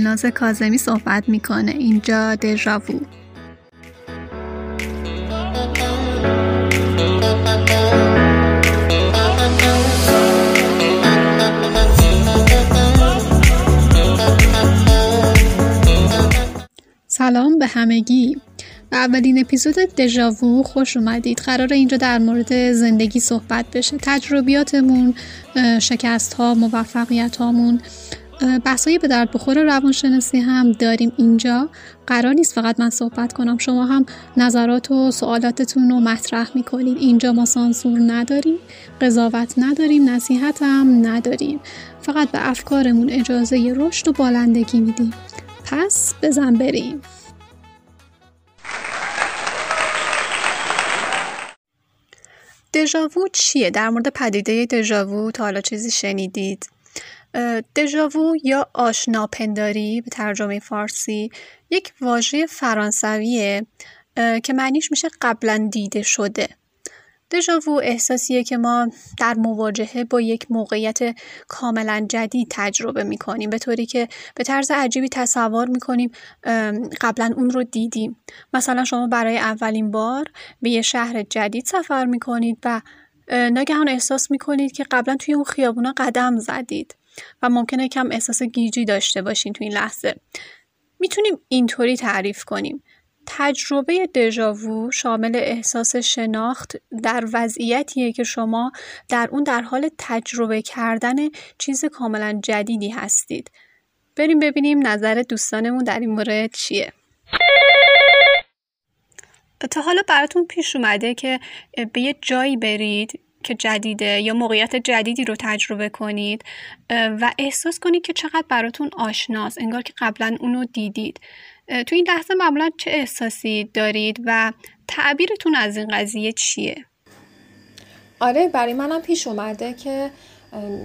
گلناز کازمی صحبت می‌کنه. اینجا دژاوو سلام به همگی. به اولین اپیزود دژاوو خوش اومدید. قرار اینجا در مورد زندگی صحبت بشه. تجربیاتمون شکست ها موفقیت هامون بحثایی به درد بخور روانشناسی هم داریم اینجا. قرار نیست فقط من صحبت کنم شما هم نظرات و سوالاتتون رو مطرح می‌کنید اینجا ما سانسور نداریم قضاوت نداریم نصیحت هم نداریم. فقط به افکارمون اجازه رشد و بالندگی میدیم. پس بزن بریم. دژاوو چیه؟ در مورد پدیده دژاوو تا حالا چیزی شنیدید؟ دژاوو یا آشناپنداری به ترجمه فارسی یک واژه فرانسویه که معنیش میشه قبلا دیده شده. دژاوو احساسیه که ما در مواجهه با یک موقعیت کاملا جدید تجربه می‌کنیم به طوری که به طرز عجیبی تصور می‌کنیم قبلا اون رو دیدیم. مثلا شما برای اولین بار به یه شهر جدید سفر می‌کنید و ناگهان احساس می‌کنید که قبلا توی اون خیابونا قدم زدید. و ممکنه کم احساس گیجی داشته باشین توی این لحظه. می‌تونیم اینطوری تعریف کنیم. تجربه دژاوو شامل احساس شناخت در وضعیتیه که شما در اون در حال تجربه کردن چیز کاملا جدیدی هستید. بریم ببینیم نظر دوستانمون در این مورد چیه. تا حالا براتون پیش اومده که به یه جایی برید که جدیده یا موقعیت جدیدی رو تجربه کنید و احساس کنید که چقدر براتون آشناست انگار که قبلا اونو دیدید تو این لحظه معمولا چه احساسی دارید و تعبیرتون از این قضیه چیه؟ آره برای منم پیش اومده که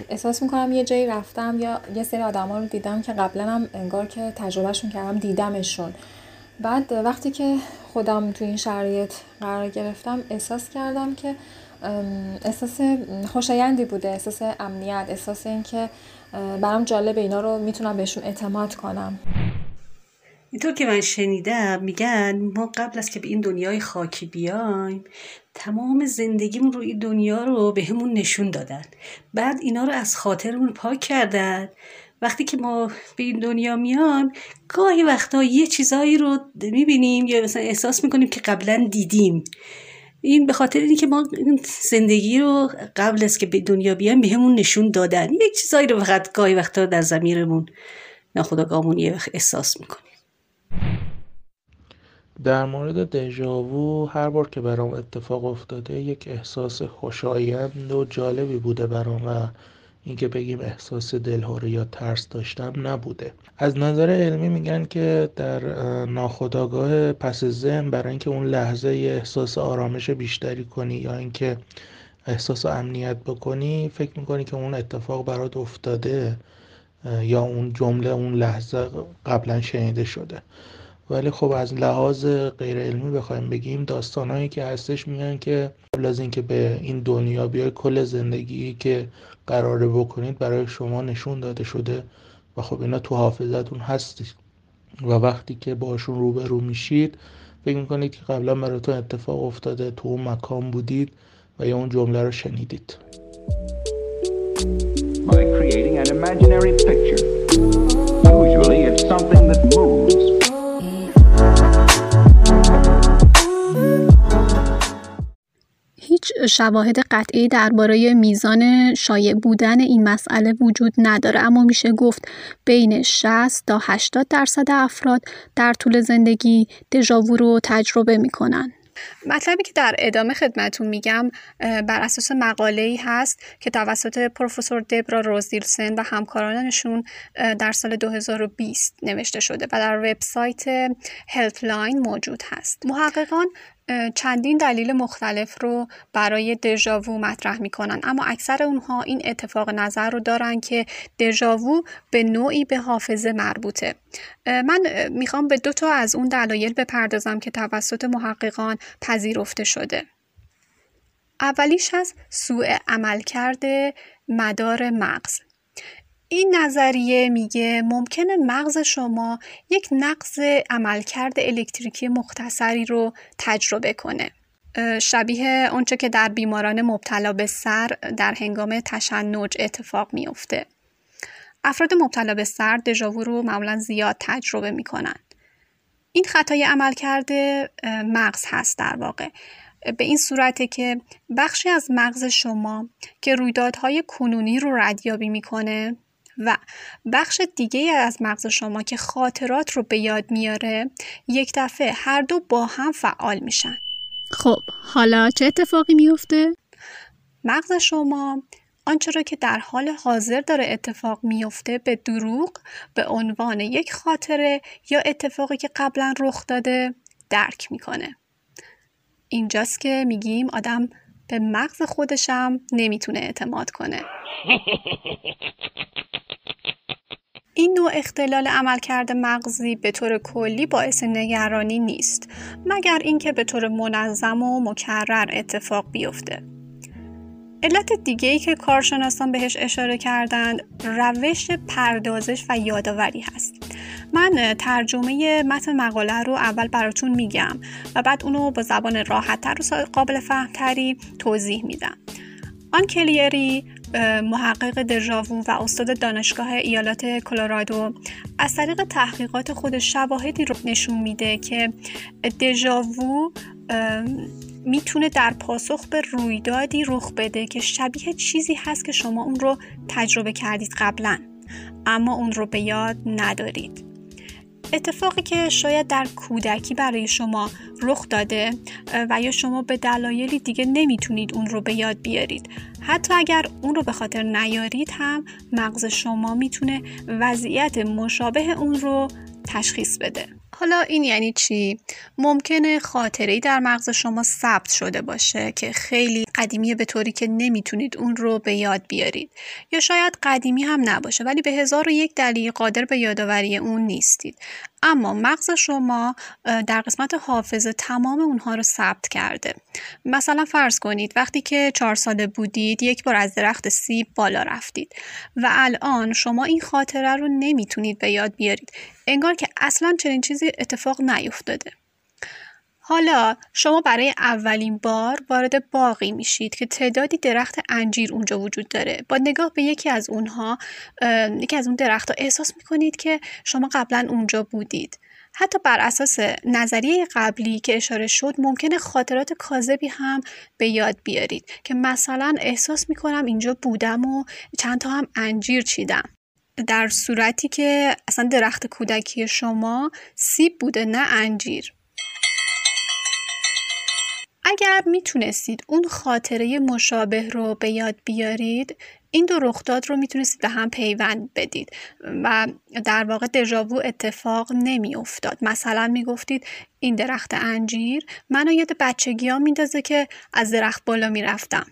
احساس می‌کنم یه جایی رفتم یا یه سری آدم رو دیدم که قبلا هم انگار که تجربهشون کردم دیدمشون بعد وقتی که خودم تو این شرایط قرار گرفتم احساس کردم که احساس خوشایندی بوده احساس امنیت احساس اینکه برام جالب اینا رو می‌تونم بهشون اعتماد کنم. اینطور که من شنیدم میگن ما قبل از که به این دنیای خاکی بیایم تمام زندگیمون رو این دنیا رو به همون نشون دادن. بعد اینا رو از خاطرمون پاک کردن. وقتی که ما به این دنیا میام گاهی وقتا یه چیزایی رو می‌بینیم یا مثلا احساس می‌کنیم که قبلا دیدیم. این به خاطر اینه که ما زندگی رو قبل از که به دنیا بیایم به همون نشون دادن. یک چیزایی رو فقط گاهی وقتا در زمیرمون ناخداگاهمون یه وقت احساس می‌کنیم. در مورد دژاوو هر بار که برام اتفاق افتاده یک احساس خوشایند و جالبی بوده برام و اینکه بگیم احساس دلهوره یا ترس داشتم نبوده. از نظر علمی میگن که در ناخودآگاه پس ذهن برای اینکه اون لحظه احساس آرامش بیشتری کنی یا اینکه احساس امنیت بکنی فکر می‌کنی که اون اتفاق برات افتاده یا اون جمله اون لحظه قبلا شنیده شده. ولی خب از لحاظ غیر علمی بخوایم بگیم داستانهایی که هستش میگن که قبل از اینکه به این دنیا بیای کل زندگی که قراره بکنید برای شما نشون داده شده و خب اینا تو حافظتون هستید و وقتی که باشون روبرو میشید فکر می‌کنید که قبلا براتون اتفاق افتاده تو اون مکان بودید و یا اون جمله رو شنیدید By creating an imaginary picture. Usually it's something that moves. شواهد قطعی درباره میزان شایع بودن این مسئله وجود نداره اما میشه گفت بین 60 تا 80 درصد افراد در طول زندگی دژاوو رو تجربه می‌کنن. مطلبی که در ادامه خدمتون میگم بر اساس مقاله ای هست که توسط پروفسور دبرا روزیلسن و همکارانشون در سال 2020 نوشته شده و در وبسایت هلپلاین موجود هست محققان چندین دلیل مختلف رو برای دژاوو مطرح می‌کنن. اما اکثر اونها این اتفاق نظر رو دارن که دژاوو به نوعی به حافظه مربوطه. من می‌خوام به دو تا از اون دلایل بپردازم که توسط محققان پذیرفته شده. اولیش از سوء عملکرد مدار مغز. این نظریه میگه ممکنه مغز شما یک نقض عملکرد الکتریکی مختصری رو تجربه کنه. شبیه اونچه که در بیماران مبتلا به سر در هنگام تشنج اتفاق میفته. افراد مبتلا به سر دژاوو رو معمولا زیاد تجربه می‌کنن. این خطای عملکرد مغز هست در واقع. به این صورته که بخشی از مغز شما که رویدادهای کنونی رو ردیابی می‌کنه و بخش دیگه از مغز شما که خاطرات رو به یاد میاره یک دفعه هر دو با هم فعال میشن خب حالا چه اتفاقی میفته؟ مغز شما آنچه را که در حال حاضر داره اتفاق میفته به دروغ به عنوان یک خاطره یا اتفاقی که قبلا رخ داده درک می‌کنه اینجاست که میگیم آدم به مغز خودشم نمی‌تونه اعتماد کنه. این نوع اختلال عملکرد مغزی به طور کلی باعث نگرانی نیست مگر اینکه به طور منظم و مکرر اتفاق بیفته. علت دیگه ای که کارشناسان بهش اشاره کردند روش پردازش و یادآوری هست. من ترجمه متن مقاله رو اول براتون میگم و بعد اونو با زبان راحتتر و قابل فهمتری توضیح میدم. آن کلیری محقق دژاوو و استاد دانشگاه ایالات کلرادو از طریق تحقیقات خود شواهدی رو نشون میده که دژاوو می‌تونه در پاسخ به رویدادی رخ بده که شبیه چیزی هست که شما اون رو تجربه کردید قبلا اما اون رو به یاد ندارید. اتفاقی که شاید در کودکی برای شما رخ داده و یا شما به دلایلی دیگه نمی‌تونید اون رو به یاد بیارید. حتی اگر اون رو به خاطر نیارید هم مغز شما می‌تونه وضعیت مشابه اون رو تشخیص بده. حالا این یعنی چی؟ ممکنه خاطره در مغز شما ثبت شده باشه که خیلی قدیمیه به طوری که نمی‌تونید اون رو به یاد بیارید یا شاید قدیمی هم نباشه ولی به هزار و یک دلیل قادر به یادآوری اون نیستید اما مغز شما در قسمت حافظه تمام اونها رو ثبت کرده. مثلا فرض کنید وقتی که چهار ساله بودید یک بار از درخت سیب بالا رفتید و الان شما این خاطره رو نمی‌تونید به یاد بیارید. انگار که اصلا چنین چیزی اتفاق نیفتاده. حالا شما برای اولین بار وارد باقی میشید که تعدادی درخت انجیر اونجا وجود داره. با نگاه به یکی از اونها یکی از اون درختها احساس می‌کنید که شما قبلا اونجا بودید. حتی بر اساس نظریه قبلی که اشاره شد ممکنه خاطرات کاذبی هم به یاد بیارید که مثلا احساس می‌کنم اینجا بودم و چند تا هم انجیر چیدم. در صورتی که اصلا درخت کودکی شما سیب بوده نه انجیر. اگر می‌تونستید اون خاطره مشابه رو به یاد بیارید این دو رخداد رو می‌تونستید به هم پیوند بدید و در واقع دژاوو اتفاق نمی افتاد مثلا می‌گفتید این درخت انجیر منو یاد بچگی ها میندازه که از درخت بالا می‌رفتم.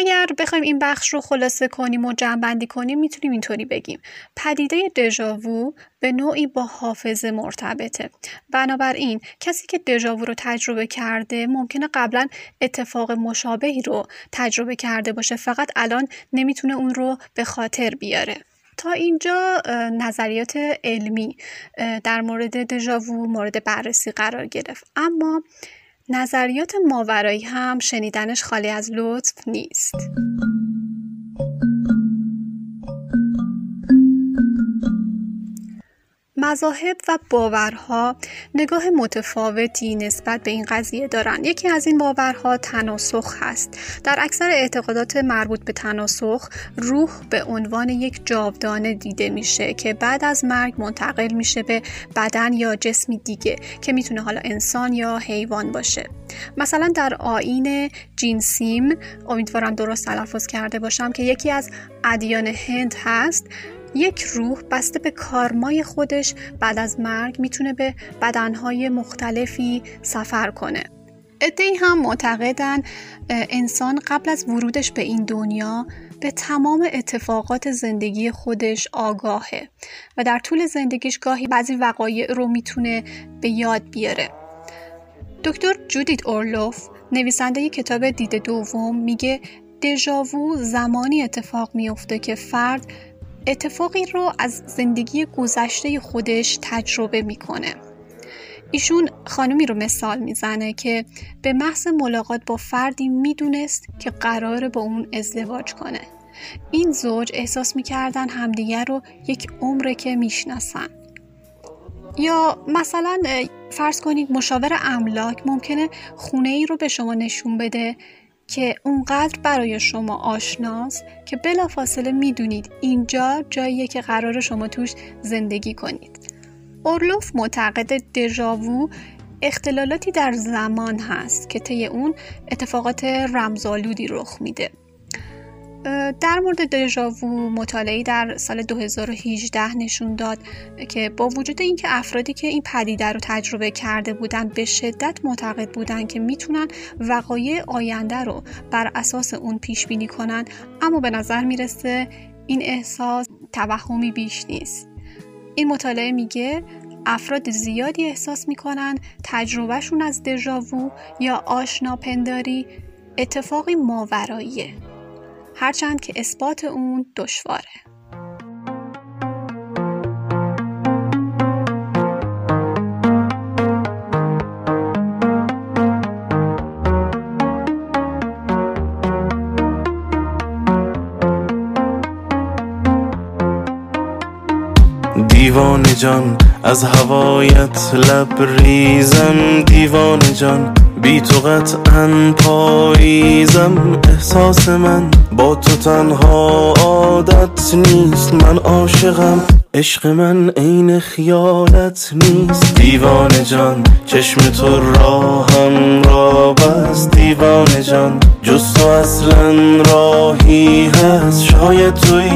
اگر بخوایم این بخش رو خلاصه کنیم و جمعبندی کنیم می‌تونیم اینطوری بگیم. پدیده دژاوو به نوعی با حافظه مرتبطه. بنابراین کسی که دژاوو رو تجربه کرده ممکنه قبلا اتفاق مشابهی رو تجربه کرده باشه. فقط الان نمی‌تونه اون رو به خاطر بیاره. تا اینجا نظریات علمی در مورد دژاوو مورد بررسی قرار گرفت. اما نظریات ماورایی هم شنیدنش خالی از لطف نیست. مذاهب و باورها نگاه متفاوتی نسبت به این قضیه دارند. یکی از این باورها تناسخ هست. در اکثر اعتقادات مربوط به تناسخ روح به عنوان یک جاودانه دیده میشه که بعد از مرگ منتقل میشه به بدن یا جسمی دیگه که می‌تونه حالا انسان یا حیوان باشه. مثلا در آین جینسیم امیدوارم درست تلفظ کرده باشم که یکی از ادیان هند هست یک روح بسته به کارمای خودش بعد از مرگ می‌تونه به بدنهای مختلفی سفر کنه. ادهی هم معتقدن انسان قبل از ورودش به این دنیا به تمام اتفاقات زندگی خودش آگاهه و در طول زندگیش گاهی بعضی وقایع رو می‌تونه به یاد بیاره. دکتر جودیت اورلوف نویسنده کتاب دید دوم میگه دژاوو زمانی اتفاق میفته که فرد اتفاقی رو از زندگی گذشته خودش تجربه می‌کنه. ایشون خانمی رو مثال می‌زنه که به محض ملاقات با فردی می‌دونست که قراره با اون ازدواج کنه. این زوج احساس می‌کردن همدیگر رو یک عمره که می‌شناسن. یا مثلا فرض کنید مشاور املاک ممکنه خونه ای رو به شما نشون بده که اونقدر برای شما آشناست که بلافاصله می‌دونید اینجا جاییه که قرار شما توش زندگی کنید. اورلوف معتقد دژاوو اختلالاتی در زمان هست که طی اون اتفاقات رمزالودی رخ میده. در مورد دژاوو مطالعه در سال 2018 نشون داد که با وجود اینکه افرادی که این پدیده رو تجربه کرده بودند به شدت معتقد بودند که می‌تونن وقایع آینده رو بر اساس اون پیش بینی کنن اما به نظر می‌رسه این احساس توهمی بیش نیست. این مطالعه میگه افراد زیادی احساس می‌کنن تجربهشون از دژاوو یا آشناپنداری اتفاقی ماوراییه. هرچند که اثبات اون دشواره. دیوان جان از هوایت لبریزم دیوان جان بی تو قطعا پاییزم. احساس من با تو تنها عادت نیست. من عاشقم. عشق من عین خیالت نیست. دیوان جان چشم تو راهم را بست دیوان جان جز تو اصلا راهی هست. شاید توی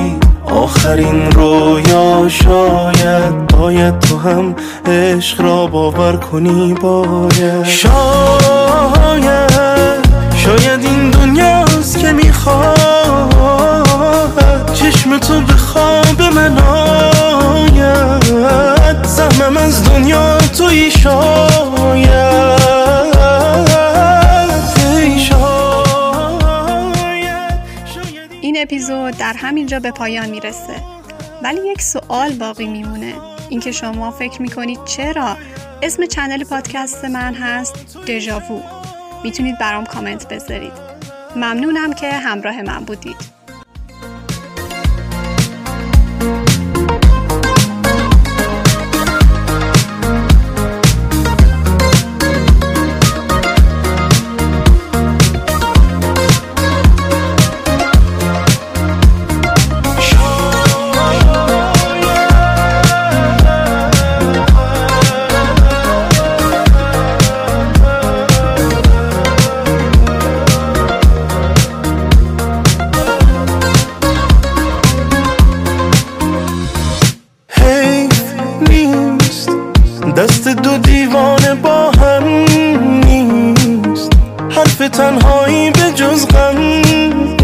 آخرین رویا شاید باید تو هم عشق را باور کنی باید. شاید شاید این دنیاست که می‌خواد تو به خواب من آید. زمم از دنیا توی شاید. این اپیزود در همینجا به پایان می‌رسه. ولی یک سوال باقی میمونه. اینکه شما فکر می‌کنید چرا اسم چنل پادکست من هست دژاوو. می‌تونید برام کامنت بذارید. ممنونم که همراه من بودید. تنهایی به جز غم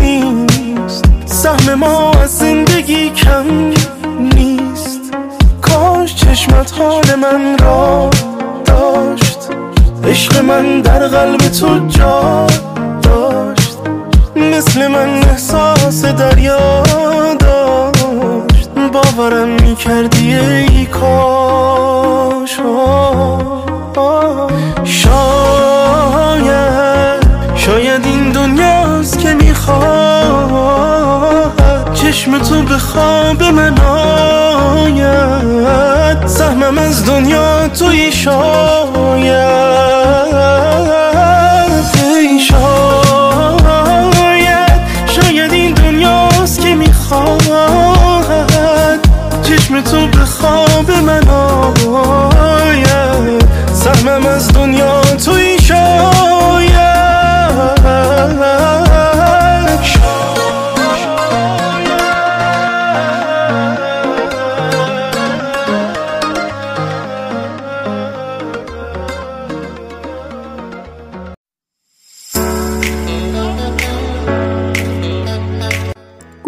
نیست. سهم ما از زندگی کم نیست. کاش چشمت حال من را داشت. عشق من در قلب تو جا به خواب من آید. سهمم از دنیا توی شاید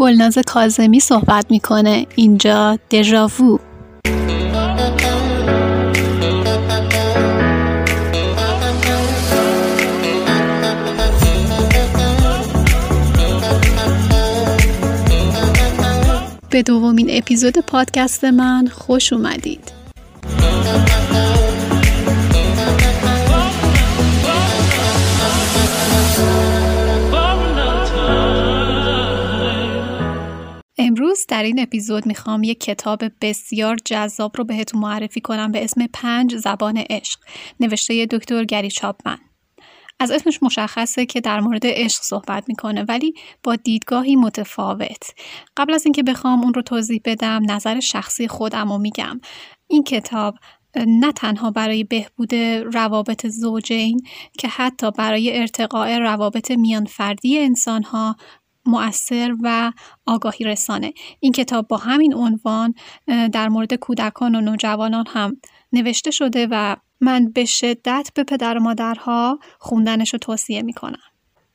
گلناز کازمی صحبت می‌کنه. اینجا دژاوو به دومین اپیزود پادکست من خوش اومدید. امروز در این اپیزود می‌خوام یک کتاب بسیار جذاب رو بهتون معرفی کنم به اسم پنج زبان عشق نوشته دکتر گری چاپمن. از اسمش مشخصه که در مورد عشق صحبت می‌کنه ولی با دیدگاهی متفاوت. قبل از اینکه بخوام اون رو توضیح بدم نظر شخصی خودم رو میگم. این کتاب نه تنها برای بهبود روابط زوجین که حتی برای ارتقاء روابط میان فردی انسان ها مؤثر و آگاهی رسانه این کتاب با همین عنوان در مورد کودکان و نوجوانان هم نوشته شده و من به شدت به پدر و مادرها خوندنش رو توصیه می‌کنم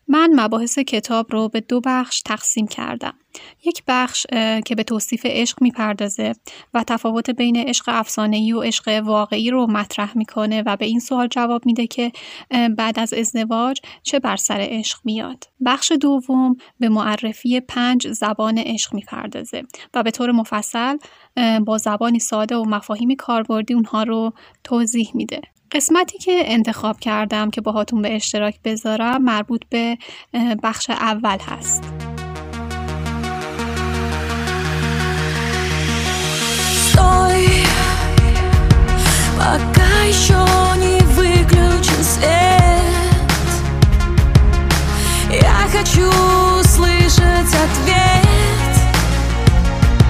من مباحث کتاب رو به دو بخش تقسیم کردم. یک بخش که به توصیف عشق می‌پردازه و تفاوت بین عشق افسانه‌ای و عشق واقعی رو مطرح می‌کنه و به این سوال جواب میده که بعد از ازدواج چه بر سر عشق میاد. بخش دوم به معرفی پنج زبان عشق می‌پردازه و به طور مفصل با زبانی ساده و مفاهیم کاربردی اونها رو توضیح میده. قسمتی که انتخاب کردم که باهاتون به اشتراک بذارم مربوط به بخش اول هست пока еще не выключен свет. Я хочу слышать ответ.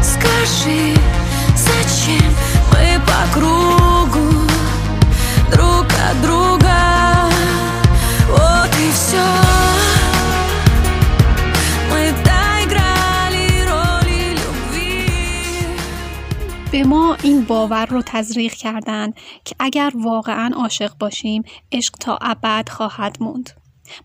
Скажи, зачем мы по кругу друг от друга به ما این باور رو تزریق کردن که اگر واقعا عاشق باشیم عشق تا ابد خواهد موند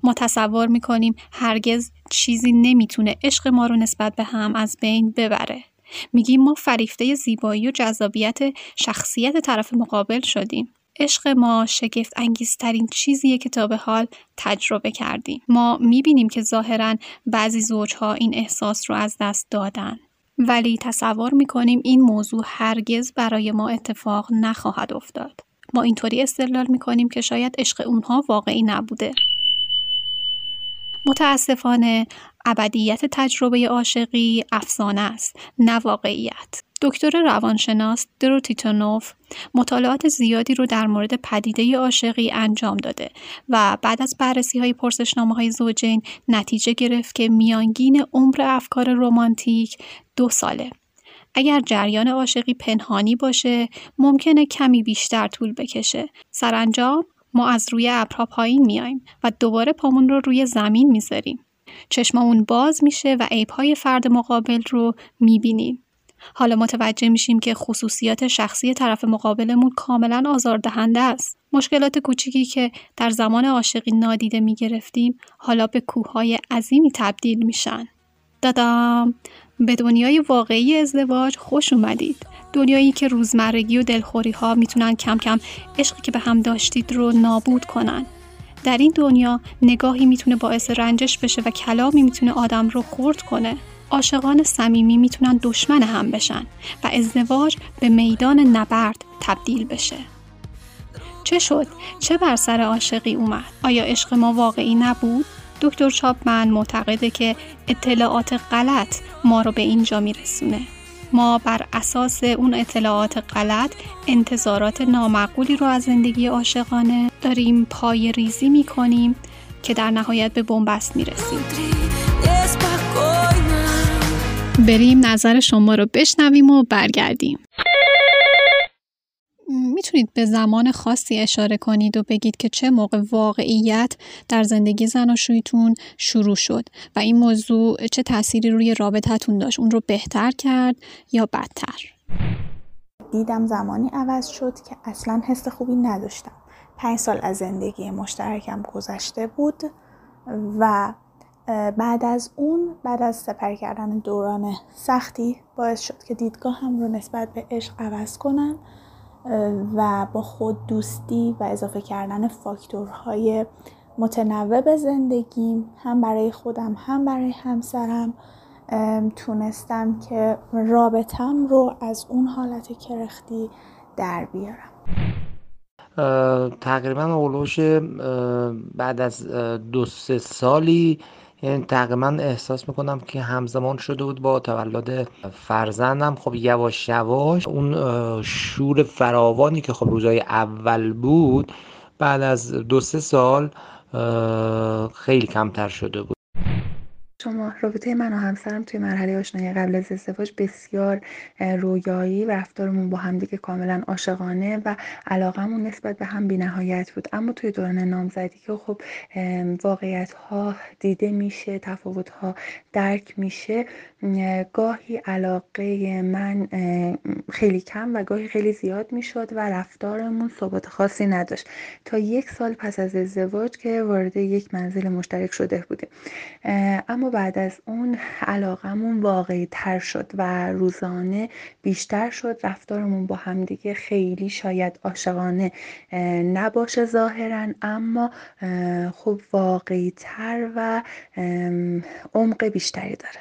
ما تصور می‌کنیم هرگز چیزی نمی‌تونه عشق ما رو نسبت به هم از بین ببره میگیم ما فریفته زیبایی و جذابیت شخصیت طرف مقابل شدیم عشق ما شگفت انگیزترین چیزیه که تا به حال تجربه کردیم. ما می‌بینیم که ظاهرا بعضی زوجها این احساس رو از دست دادن. ولی تصور می‌کنیم این موضوع هرگز برای ما اتفاق نخواهد افتاد. ما اینطوری استدلال می‌کنیم که شاید عشق اونها واقعی نبوده. متاسفانه ابدیت تجربه عاشقی افسانه است نه واقعیت دکتر روانشناس دروتیتونوف مطالعات زیادی رو در مورد پدیده عاشقی انجام داده و بعد از بررسی های پرسشنامه های زوجین نتیجه گرفت که میانگین عمر افکار رمانتیک دو ساله. اگر جریان عاشقی پنهانی باشه ممکنه کمی بیشتر طول بکشه. سرانجام ما از روی ابرها پایین میایم و دوباره پامون رو روی زمین می‌ذاریم. چشممون باز میشه و عیبهای فرد مقابل رو می‌بینیم. حالا متوجه میشیم که خصوصیات شخصی طرف مقابلمون کاملا آزاردهنده است. مشکلات کوچیکی که در زمان عاشقی نادیده می‌گرفتیم حالا به کوههای عظیمی تبدیل میشن. دادام به دنیای واقعی ازدواج خوش اومدید. دنیایی که روزمرگی و دلخوری ها می‌تونن کم کم عشقی که به هم داشتید رو نابود کنن. در این دنیا نگاهی می‌تونه باعث رنجش بشه و کلامی می‌تونه آدم رو خورد کنه. عاشقان صمیمی می‌تونن دشمن هم بشن و ازدواج به میدان نبرد تبدیل بشه. چه شد؟ چه بر سر عاشقی اومد؟ آیا عشق ما واقعی نبود؟ دکتر چاپمن معتقده که اطلاعات غلط ما رو به اینجا میرسونه. ما بر اساس اون اطلاعات غلط انتظارات نامعقولی رو از زندگی عاشقانه داریم پای ریزی می‌کنیم که در نهایت به بنبست می‌رسیم. بریم نظر شما رو بشنویم و برگردیم. می‌تونید به زمان خاصی اشاره کنید و بگید که چه موقع واقعیت در زندگی زناشویتون شروع شد و این موضوع چه تأثیری روی رابطتون داشت؟ اون رو بهتر کرد یا بدتر؟ دیدم زمانی عوض شد که اصلا حس خوبی نداشتم. پنج سال از زندگی مشترکم گذشته بود و بعد از اون بعد از سپر کردن دوران سختی باعث شد که دیدگاه هم رو نسبت به عشق عوض کنم و با خود دوستی و اضافه کردن فاکتورهای متنوع به زندگیم هم برای خودم هم برای همسرم تونستم که رابطم رو از اون حالت کرختی در بیارم. تقریبا اولوش بعد از دو سه سالی یعنی تقریبا احساس می‌کنم که همزمان شده بود با تولد فرزندم. خب یواش یواش اون شور فراوانی که خب روزای اول بود بعد از دو سه سال خیلی کمتر شده بود. شما رابطه من و همسرم توی مرحله آشنایی قبل از ازدواج بسیار رویایی و رفتارمون با همدیگه کاملا عاشقانه و علاقمون نسبت به هم بینهایت بود. اما توی دوران نامزدی که خب واقعیت ها دیده میشه تفاوت ها درک میشه گاهی علاقه من خیلی کم و گاهی خیلی زیاد می‌شد و رفتارمون ثبات خاصی نداشت. تا یک سال پس از ازدواج که وارد یک منزل مشترک شده بودیم. اما بعد از اون علاقمون واقعی تر شد و روزانه بیشتر شد. رفتارمون با همدیگه خیلی شاید عاشقانه نباشه ظاهرا اما خب واقعی تر و عمق بیشتری داره.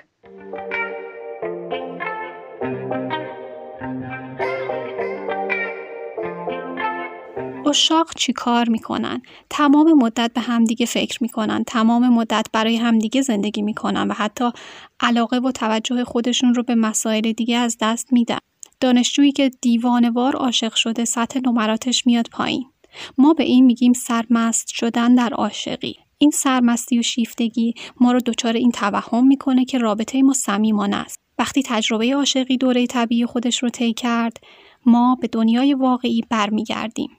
اشاق چی کار می‌کنن؟ تمام مدت به همدیگه فکر می‌کنن تمام مدت برای همدیگه زندگی می‌کنن و حتی علاقه و توجه خودشون رو به مسائل دیگه از دست میدن. دانشجویی که دیوانوار عاشق شده سطح نمراتش میاد پایین. ما به این میگیم سرمست شدن در عاشقی. این سرمستی و شیفتگی ما رو دچار این توهم می‌کنه که رابطه ما صمیمانه است. وقتی تجربه عاشقی دوره طبیعی خودش رو طی کرد ما به دنیای واقعی برمیگردیم.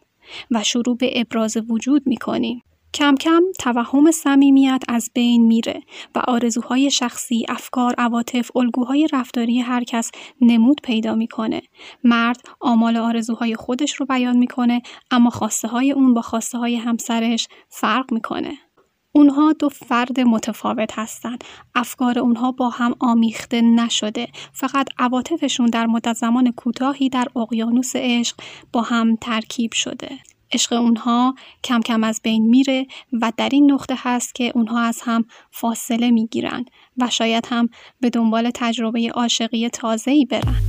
و شروع به ابراز وجود می‌کنیم کم کم توهم صمیمیت از بین میره و آرزوهای شخصی، افکار، عواطف، الگوهای رفتاری هر کس نمود پیدا می‌کنه. مرد آمال آرزوهای خودش رو بیان می‌کنه اما خواسته های اون با خواسته های همسرش فرق می‌کنه. اونها دو فرد متفاوت هستند. افکار اونها با هم آمیخته نشده. فقط عواطفشون در مدت زمان کوتاهی در اقیانوس عشق با هم ترکیب شده. عشق اونها کم کم از بین میره و در این نقطه هست که اونها از هم فاصله می‌گیرن و شاید هم به دنبال تجربه عاشقی تازه‌ای برن.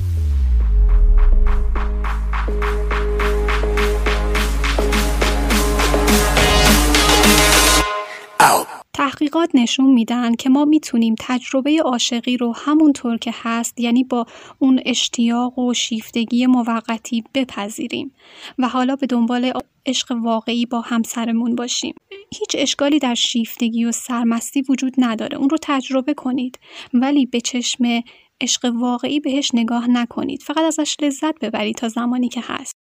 تحقیقات نشون میدن که ما می‌تونیم تجربه عاشقی رو همونطور که هست یعنی با اون اشتیاق و شیفتگی موقتی بپذیریم و حالا به دنبال عشق واقعی با همسرمون باشیم. هیچ اشکالی در شیفتگی و سرمستی وجود نداره. اون رو تجربه کنید ولی به چشم عشق واقعی بهش نگاه نکنید. فقط ازش لذت ببرید تا زمانی که هست.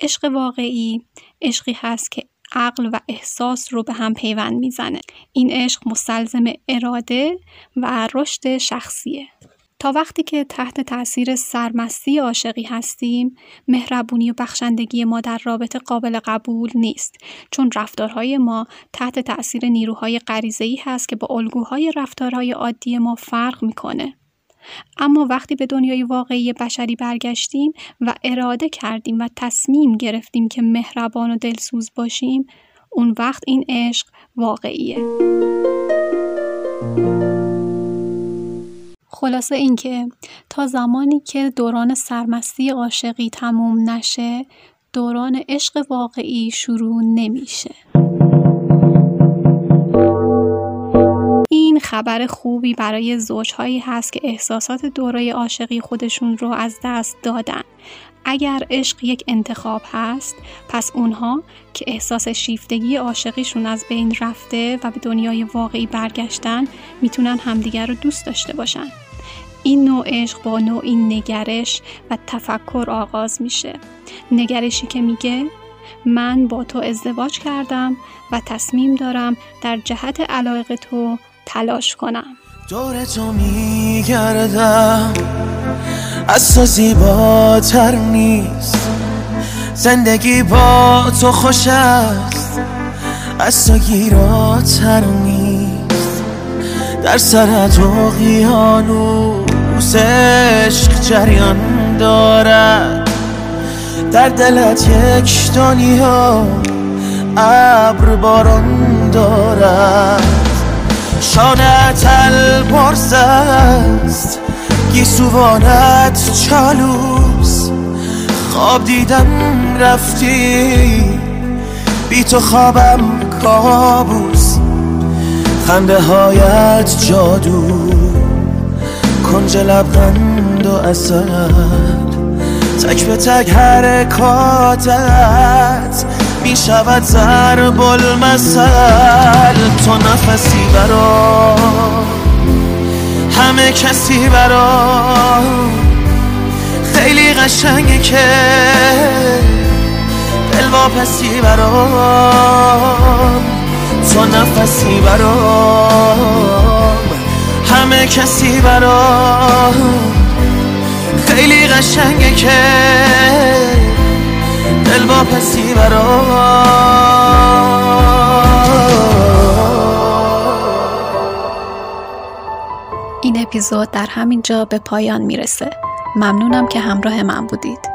عشق واقعی عشقی هست که عقل و احساس رو به هم پیوند می‌زنه. این عشق مستلزم اراده و رشد شخصیه. تا وقتی که تحت تاثیر سرمستی عاشقی هستیم مهربونی و بخشندگی ما در رابطه قابل قبول نیست. چون رفتارهای ما تحت تاثیر نیروهای غریزه‌ای هست که با الگوهای رفتارهای عادی ما فرق می‌کنه. اما وقتی به دنیای واقعی بشری برگشتیم و اراده کردیم و تصمیم گرفتیم که مهربان و دلسوز باشیم اون وقت این عشق واقعیه. خلاصه اینکه تا زمانی که دوران سرمستی عاشقی تموم نشه دوران عشق واقعی شروع نمیشه. خبر خوبی برای زوجهایی هست که احساسات دوره عاشقی خودشون رو از دست دادن. اگر عشق یک انتخاب هست پس اونها که احساس شیفتگی عاشقیشون از بین رفته و به دنیای واقعی برگشتن می‌تونن همدیگر رو دوست داشته باشن. این نوع عشق با نوعی نگرش و تفکر آغاز میشه. نگرشی که میگه من با تو ازدواج کردم و تصمیم دارم در جهت علاقه تو تلاش کنم. دور تو میگردم. از تو زیباتر نیست. زندگی با تو خوش است. از تو گیراتر نیست. در سرت اقیانوس عشق جریان دارد. در دلت یک دنیا ابر باران دارد. شانت البرز است. گیسوانت چالوس. خواب دیدم رفتی. بی تو خوابم کابوس. خنده هایت جادو. کنج لبخند و اصل تک به تک حرکاتت. می شود ضرب المثل تو نفسی برا. همه کسی برا. خیلی قشنگه که دل واپسی برام تو نفسی برام همه کسی برام خیلی قشنگه که دل واپسی برام این اپیزود در همین جا به پایان می‌رسه. ممنونم که همراه من بودید.